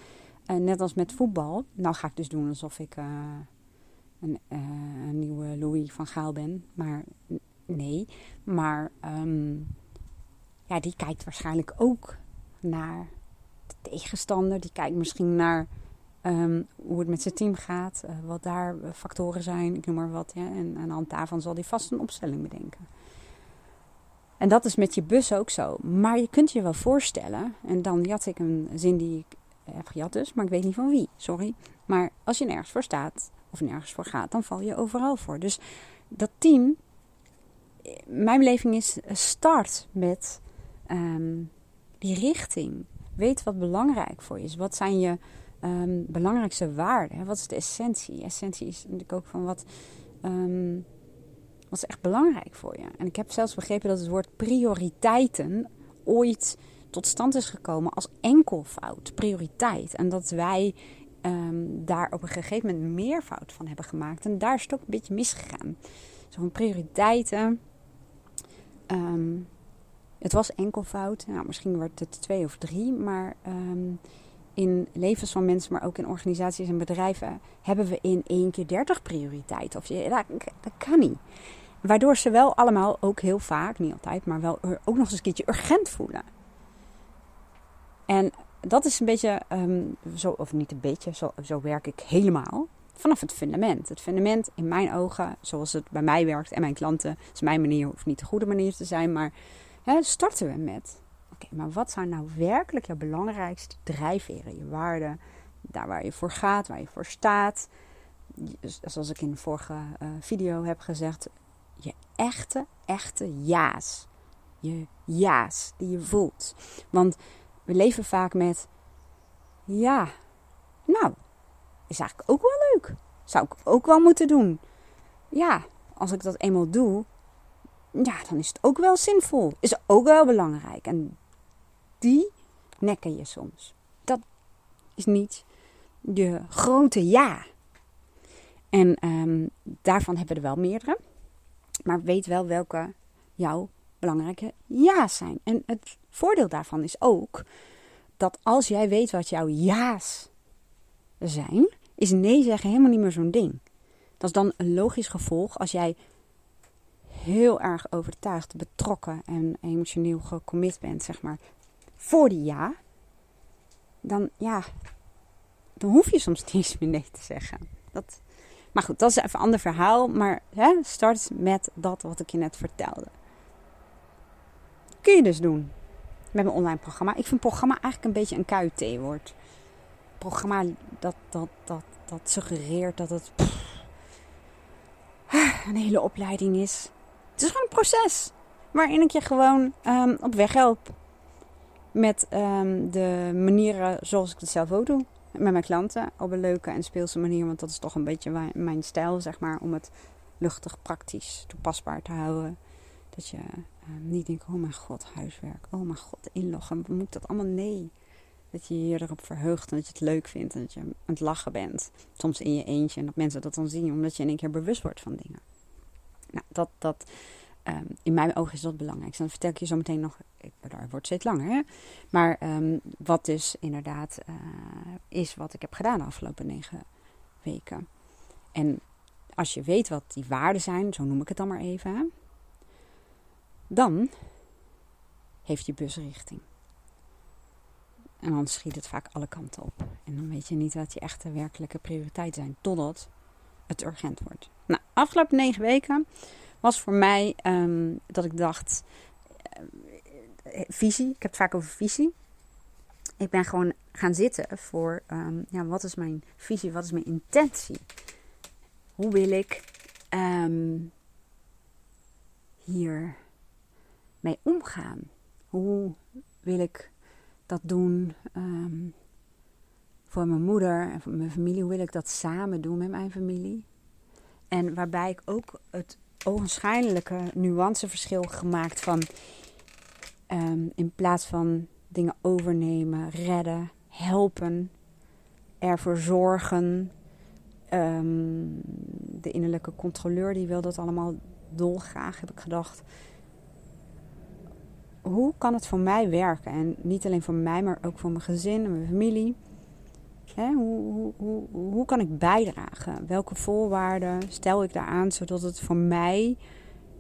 net als met voetbal, nou ga ik dus doen alsof ik een, een, nieuwe Louis van Gaal ben, maar nee. Maar um, ja, die kijkt waarschijnlijk ook naar de tegenstander, die kijkt misschien naar Um, hoe het met zijn team gaat, uh, wat daar eh, factoren zijn, ik noem maar wat. Ja, en aan de hand daarvan zal hij vast een opstelling bedenken. En dat is met je bus ook zo. Maar je kunt je wel voorstellen, en dan jat ik een zin die ik heb gejat dus, maar ik weet niet van wie, sorry. Maar als je nergens voor staat of nergens voor gaat, dan val je overal voor. Dus dat team, eh, mijn beleving is, start met um, die richting. Weet wat belangrijk voor je is. Wat zijn je um, belangrijkste waarde? Hè? Wat is de essentie? Essentie is natuurlijk ook van wat, um, wat is echt belangrijk voor je. En ik heb zelfs begrepen dat het woord prioriteiten ooit tot stand is gekomen als enkelvoud, prioriteit. En dat wij daar op een gegeven moment meervoud van hebben gemaakt. En daar is het ook een beetje misgegaan. Zo'n prioriteiten. Um, het was enkelvoud. Nou, misschien werd het twee of drie, maar um, in levens van mensen, maar ook in organisaties en bedrijven, hebben we in één keer 30 prioriteiten. Of je, dat, kan niet. Waardoor ze wel allemaal ook heel vaak, niet altijd, maar wel ook nog eens een keertje urgent voelen. En dat is een beetje, um, zo, of niet een beetje, zo werk ik helemaal. Vanaf het fundament. Het fundament in mijn ogen, zoals het bij mij werkt en mijn klanten, is mijn manier, hoeft niet de goede manier te zijn, maar hè, starten we met Oké, maar wat zijn nou werkelijk je belangrijkste drijfveren, je waarden, daar waar je voor gaat, waar je voor staat? Zoals ik in de vorige uh, video heb gezegd, je echte, echte ja's. Je ja's die je voelt. Want we leven vaak met, ja, nou, is eigenlijk ook wel leuk. Zou ik ook wel moeten doen. Ja, als ik dat eenmaal doe, ja, dan is het ook wel zinvol. Is ook wel belangrijk. En die nekken je soms. Dat is niet je grote ja. En um, daarvan hebben we er wel meerdere. Maar weet wel welke jouw belangrijke ja's zijn. En het voordeel daarvan is ook dat als jij weet wat jouw ja's zijn, is nee zeggen helemaal niet meer zo'n ding. Dat is dan een logisch gevolg als jij heel erg overtuigd, betrokken en emotioneel gecommit bent, zeg maar, voor die ja, dan ja, dan hoef je soms niet eens meer nee te zeggen. Dat, maar goed, dat is even een ander verhaal. Maar hè, start met dat wat ik je net vertelde. Kun je dus doen met mijn online programma. Ik vind programma eigenlijk een beetje een KUT-woord. Programma dat, dat, dat, dat suggereert dat het een hele opleiding is. Het is gewoon een proces waarin ik je gewoon um, op weg help met um, de manieren zoals ik het zelf ook doe. Met mijn klanten op een leuke en speelse manier. Want dat is toch een beetje mijn stijl, zeg maar. Om het luchtig, praktisch, toepasbaar te houden. Dat je uh, niet denkt, oh mijn god, huiswerk. Oh mijn god, inloggen. Moet dat allemaal? Nee. Dat je je erop verheugt en dat je het leuk vindt. En dat je aan het lachen bent. Soms in je eentje. En dat mensen dat dan zien. Omdat je in één keer bewust wordt van dingen. Nou, dat, dat Ehm, in mijn ogen is dat belangrijk. Dan vertel ik je zo meteen nog, ik, het wordt steeds langer, hè? maar ehm, wat dus inderdaad uh, is wat ik heb gedaan de afgelopen negen weken. En als je weet wat die waarden zijn, zo noem ik het dan maar even, dan heeft je bus richting. En dan schiet het vaak alle kanten op. En dan weet je niet wat je echte werkelijke prioriteiten zijn, totdat het urgent wordt. Nou, afgelopen negen weken was voor mij um, dat ik dacht, uh, visie, ik heb het vaak over visie. Ik ben gewoon gaan zitten voor, um, ja, wat is mijn visie, wat is mijn intentie? Hoe wil ik um, hier mee omgaan? Hoe wil ik dat doen um, voor mijn moeder en voor mijn familie? Hoe wil ik dat samen doen met mijn familie? En waarbij ik ook het ogenschijnlijke nuanceverschil gemaakt van um, in plaats van dingen overnemen, redden, helpen, ervoor zorgen. Um, de innerlijke controleur die wil dat allemaal dolgraag, heb ik gedacht. Hoe kan het voor mij werken? En niet alleen voor mij, maar ook voor mijn gezin en mijn familie. Hè, hoe, hoe, hoe, hoe kan ik bijdragen? Welke voorwaarden stel ik daaraan zodat het voor mij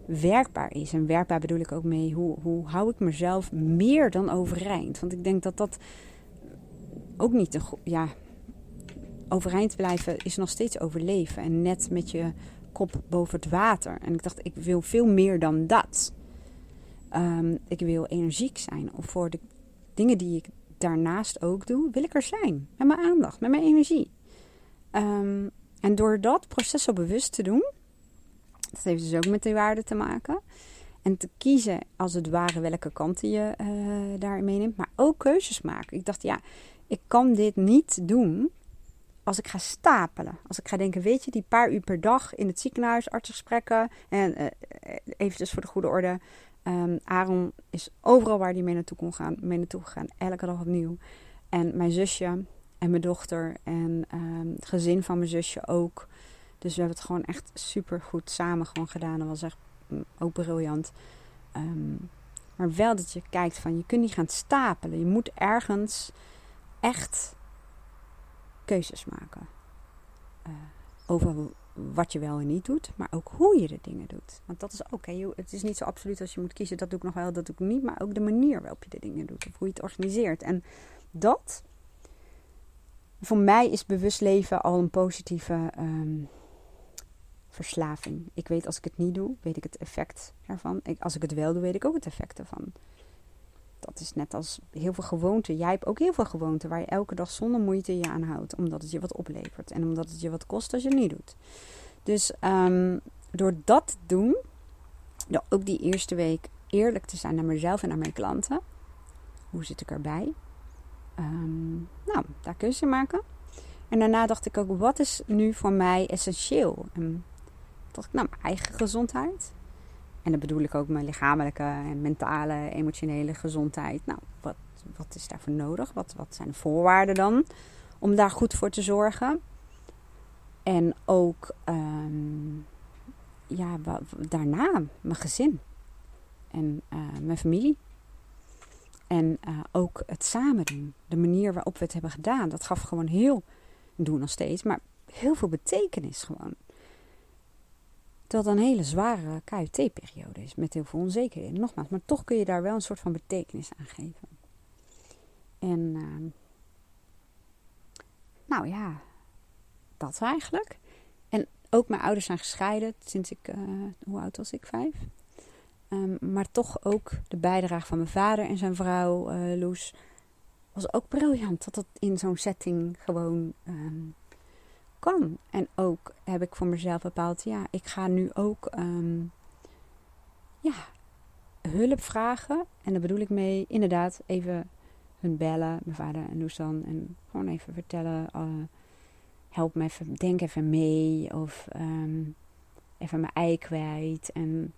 werkbaar is? En werkbaar bedoel ik ook mee, hoe, hoe hou ik mezelf meer dan overeind? Want ik denk dat dat ook niet een ja, overeind blijven is nog steeds overleven. En net met je kop boven het water. En ik dacht, ik wil veel meer dan dat. Um, ik wil energiek zijn. Of voor de dingen die ik daarnaast ook doe, wil ik er zijn. Met mijn aandacht, met mijn energie. Um, en door dat proces zo bewust te doen, dat heeft dus ook met die waarde te maken. En te kiezen als het ware welke kanten je uh, daarin meeneemt. Maar ook keuzes maken. Ik dacht, ja, ik kan dit niet doen als ik ga stapelen. Als ik ga denken, weet je, die paar uur per dag in het ziekenhuis, artsgesprekken. En uh, eventjes voor de goede orde. Um, Aaron is overal waar hij mee naartoe kon gaan, mee naartoe gegaan. Elke dag opnieuw. En mijn zusje en mijn dochter en um, het gezin van mijn zusje ook. Dus we hebben het gewoon echt super goed samen gewoon gedaan. Dat was echt mm, ook briljant. Um, maar wel dat je kijkt van, je kunt niet gaan stapelen. Je moet ergens echt keuzes maken. Uh, over wat je wel en niet doet, maar ook hoe je de dingen doet. Want dat is ook, het is niet zo absoluut als je moet kiezen, dat doe ik nog wel, dat doe ik niet, maar ook de manier waarop je de dingen doet of hoe je het organiseert. En dat, voor mij is bewust leven al een positieve um, verslaving. Ik weet als ik het niet doe, weet ik het effect ervan. Ik, als ik het wel doe, weet ik ook het effect ervan. Dat is net als heel veel gewoonten. Jij hebt ook heel veel gewoonten waar je elke dag zonder moeite je aan houdt. Omdat het je wat oplevert. En omdat het je wat kost als je het niet doet. Dus um, door dat te doen, door ook die eerste week eerlijk te zijn naar mezelf en naar mijn klanten. Hoe zit ik erbij? Um, nou, daar keuze maken. En daarna dacht ik ook, wat is nu voor mij essentieel? En dacht ik, nou, mijn eigen gezondheid. En dan bedoel ik ook mijn lichamelijke en mentale, emotionele gezondheid. Nou, wat, wat is daarvoor nodig? Wat, wat zijn de voorwaarden dan om daar goed voor te zorgen? En ook um, ja, daarna mijn gezin en uh, mijn familie. En uh, ook het samen doen. De manier waarop we het hebben gedaan. Dat gaf gewoon heel, doen nog steeds, maar heel veel betekenis gewoon. Terwijl het een hele zware KUT-periode is met heel veel onzekerheden. Nogmaals, maar toch kun je daar wel een soort van betekenis aan geven. En uh, nou ja, dat eigenlijk. En ook mijn ouders zijn gescheiden sinds ik, uh, hoe oud was ik? Vijf. Um, maar toch ook de bijdrage van mijn vader en zijn vrouw, uh, Loes, was ook briljant. Dat dat in zo'n setting gewoon um, kan. En ook heb ik voor mezelf bepaald, ja, ik ga nu ook um, ja, hulp vragen. En daar bedoel ik mee inderdaad even hun bellen, mijn vader en Loesan. En gewoon even vertellen, uh, help me even, denk even mee. Of um, even mijn ei kwijt. En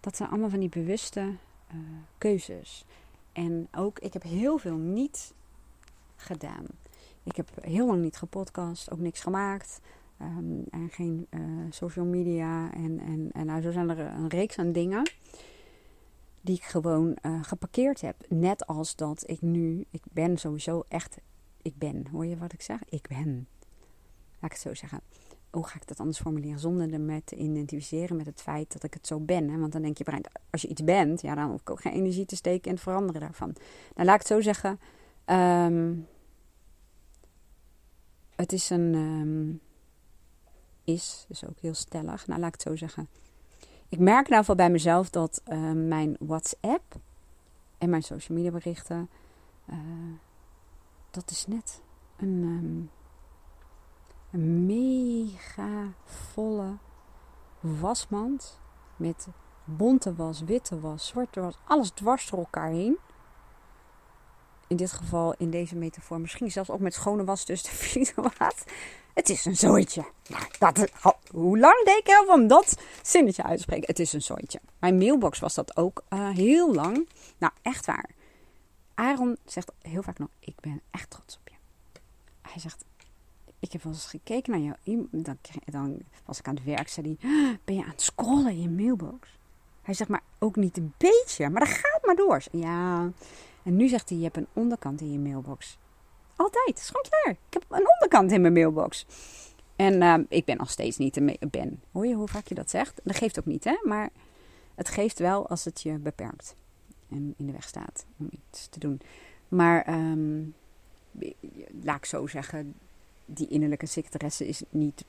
dat zijn allemaal van die bewuste uh, keuzes. En ook, ik heb heel veel niet gedaan. Ik heb heel lang niet gepodcast, ook niks gemaakt. Ehm, en geen uh, social media. En, en, en nou, zo zijn er een reeks aan dingen die ik gewoon uh, geparkeerd heb. Net als dat ik nu, ik ben sowieso echt, ik ben. Hoor je wat ik zeg? Ik ben. Laat ik het zo zeggen. Hoe ga ik dat anders formuleren? Zonder ermee te identificeren met het feit dat ik het zo ben. Hè? Want dan denk je, brein, als je iets bent, ja, dan hoef ik ook geen energie te steken in het veranderen daarvan. Nou, laat ik het zo zeggen. Um, het is een. Um, is, dus ook heel stellig. Nou, laat ik het zo zeggen. Ik merk nou wel bij mezelf dat uh, mijn WhatsApp en mijn social media berichten. Uh, dat is net een, um, een mega volle wasmand. Met bonte was, witte was, zwarte was, alles dwars door elkaar heen in dit geval, in deze metafoor, misschien zelfs ook met schone was dus de [LAUGHS] videowaad. Het is een zooitje. Dat, hoe lang ik erover om dat zinnetje uit te spreken? Het is een zooitje. Mijn mailbox was dat ook uh, heel lang. Nou, echt waar. Aaron zegt heel vaak nog, ik ben echt trots op je. Hij zegt, ik heb wel eens gekeken naar jou. Dan, dan was ik aan het werk, zei hij, ben je aan het scrollen in je mailbox? Hij zegt, maar ook niet een beetje, maar dat gaat maar door. Ja, en nu zegt hij, je hebt een onderkant in je mailbox. Altijd, is gewoon klaar. Ik heb een onderkant in mijn mailbox. En uh, ik ben nog steeds niet een ben. Hoor je hoe vaak je dat zegt? Dat geeft ook niet, hè? Maar het geeft wel als het je beperkt. En in de weg staat om iets te doen. Maar um, laat ik zo zeggen, die innerlijke secretaresse is niet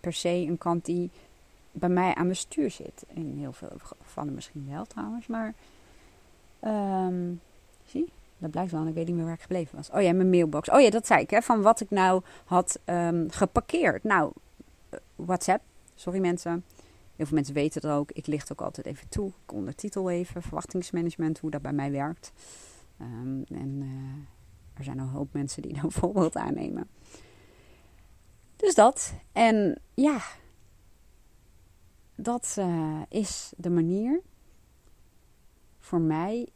per se een kant die bij mij aan mijn stuur zit. In heel veel gevallen misschien wel trouwens. Maar um, Dat blijkt wel. Ik weet niet meer waar ik gebleven was. Oh ja, mijn mailbox. Oh ja, dat zei ik. Hè, van wat ik nou had um, geparkeerd. Nou, uh, WhatsApp. Sorry mensen. Heel veel mensen weten het ook. Ik licht ook altijd even toe. Ik ondertitel even. Verwachtingsmanagement. Hoe dat bij mij werkt. Um, en uh, er zijn een hoop mensen die [LAUGHS] een voorbeeld aannemen. Dus dat. En ja. Dat uh, is de manier voor mij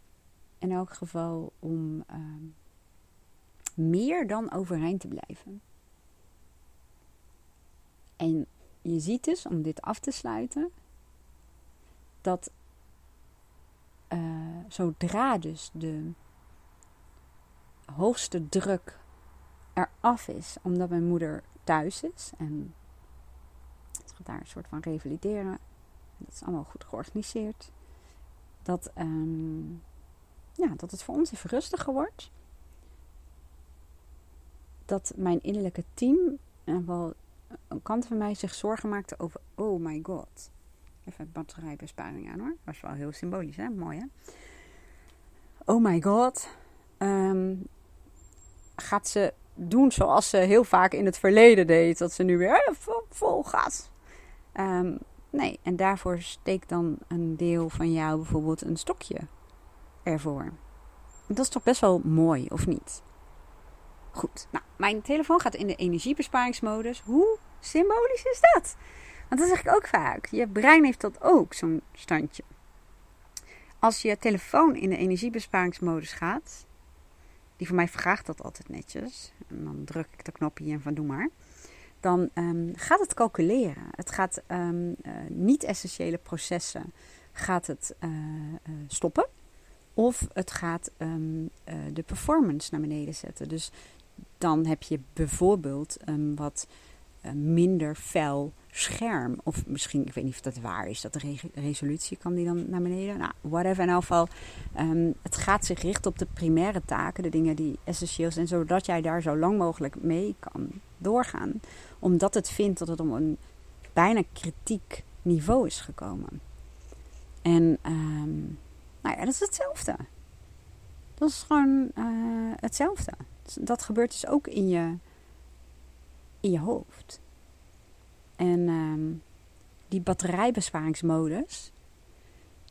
in elk geval om uh, meer dan overeind te blijven. En je ziet dus, om dit af te sluiten, dat uh, zodra dus de hoogste druk eraf is, omdat mijn moeder thuis is en het gaat daar een soort van revalideren, dat is allemaal goed georganiseerd, dat um, ja, dat het voor ons even rustiger wordt. Dat mijn innerlijke team en wel een kant van mij zich zorgen maakte over: oh my god. Even batterijbesparing aan hoor. Was wel heel symbolisch, hè? Mooi hè? Oh my god. Um, gaat ze doen zoals ze heel vaak in het verleden deed? Dat ze nu weer vol, vol gas. Um, nee, en daarvoor steekt dan een deel van jou bijvoorbeeld een stokje ervoor. Dat is toch best wel mooi, of niet? Goed, nou, mijn telefoon gaat in de energiebesparingsmodus. Hoe symbolisch is dat? Want dat zeg ik ook vaak. Je brein heeft dat ook, zo'n standje. Als je telefoon in de energiebesparingsmodus gaat, die voor mij vraagt dat altijd netjes. En dan druk ik de knopje en van doe maar. Dan um, gaat het calculeren. Het gaat um, uh, niet-essentiële processen gaat het uh, uh, stoppen. Of het gaat um, uh, de performance naar beneden zetten. Dus dan heb je bijvoorbeeld een wat uh, minder fel scherm. Of misschien, ik weet niet of dat waar is, dat de re resolutie kan die dan naar beneden. Nou, whatever. In elk geval, um, het gaat zich richten op de primaire taken, de dingen die essentieel zijn, zodat jij daar zo lang mogelijk mee kan doorgaan. Omdat het vindt dat het om een bijna kritiek niveau is gekomen. En um, nou ja, dat is hetzelfde. Dat is gewoon uh, hetzelfde. Dat gebeurt dus ook in je, in je hoofd. En um, die batterijbesparingsmodus,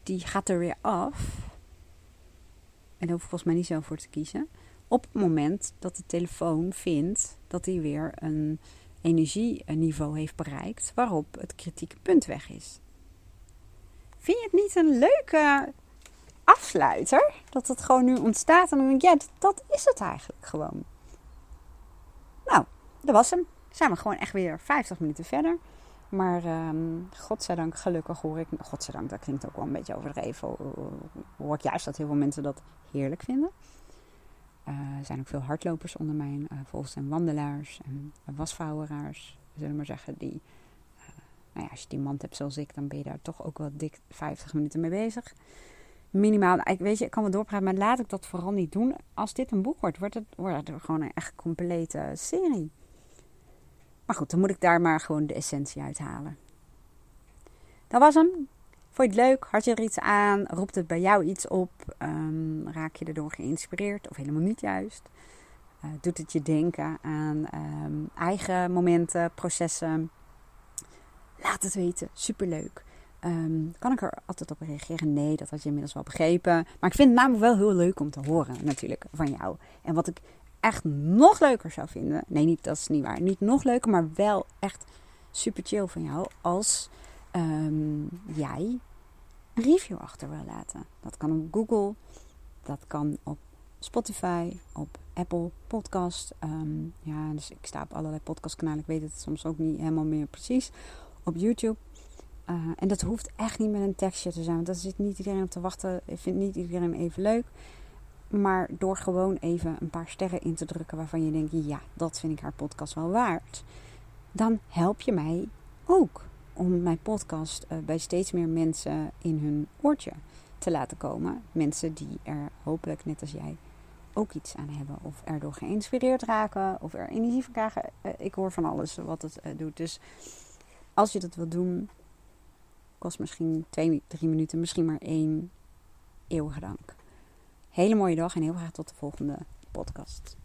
die gaat er weer af. En daar hoef ik volgens mij niet zo voor te kiezen. Op het moment dat de telefoon vindt dat hij weer een energieniveau heeft bereikt waarop het kritieke punt weg is. Vind je het niet een leuke afsluiter. Dat het gewoon nu ontstaat. En dan denk ik, ja, dat, is het eigenlijk gewoon. Nou, dat was hem. zijn we gewoon echt weer 50 minuten verder. Maar um, godzijdank, gelukkig hoor ik... Godzijdank, dat klinkt ook wel een beetje overdreven. Hoor ik juist dat heel veel mensen dat heerlijk vinden. Uh, er zijn ook veel hardlopers onder mijn uh, volgers en wandelaars en wasvouweraars. We zullen maar zeggen, die... Uh, nou ja, als je die mand hebt zoals ik, dan ben je daar toch ook wel dik 50 minuten mee bezig. Minimaal, ik weet je, ik kan wel doorpraten, maar laat ik dat vooral niet doen. Als dit een boek wordt, wordt het, wordt gewoon een echt complete serie. Maar goed, dan moet ik daar maar gewoon de essentie uithalen. Dat was hem. Vond je het leuk? Had je er iets aan? Roept het bij jou iets op? Um, raak je erdoor geïnspireerd of helemaal niet juist? Uh, doet het je denken aan um, eigen momenten, processen? Laat het weten. Superleuk. Um, kan ik er altijd op reageren? Nee, dat had je inmiddels wel begrepen. Maar ik vind het namelijk wel heel leuk om te horen, natuurlijk, van jou. En wat ik echt nog leuker zou vinden. Nee, niet, dat is niet waar. Niet nog leuker, maar wel echt super chill van jou. Als um, jij een review achter wil laten. Dat kan op Google. Dat kan op Spotify. Op Apple Podcast. Um, ja, dus ik sta op allerlei podcastkanalen. Ik weet het soms ook niet helemaal meer precies. Op YouTube. Uh, en dat hoeft echt niet met een tekstje te zijn. Want daar zit niet iedereen op te wachten. Ik vind niet iedereen even leuk. Maar door gewoon even een paar sterren in te drukken waarvan je denkt: ja, dat vind ik haar podcast wel waard. Dan help je mij ook om mijn podcast uh, bij steeds meer mensen in hun oortje te laten komen. Mensen die er hopelijk, net als jij, ook iets aan hebben. Of erdoor geïnspireerd raken, of er energie van krijgen. Uh, ik hoor van alles wat het doet. Dus als je dat wilt doen, kost misschien twee, drie minuten, misschien maar één eeuwige dank. Hele mooie dag en heel graag tot de volgende podcast.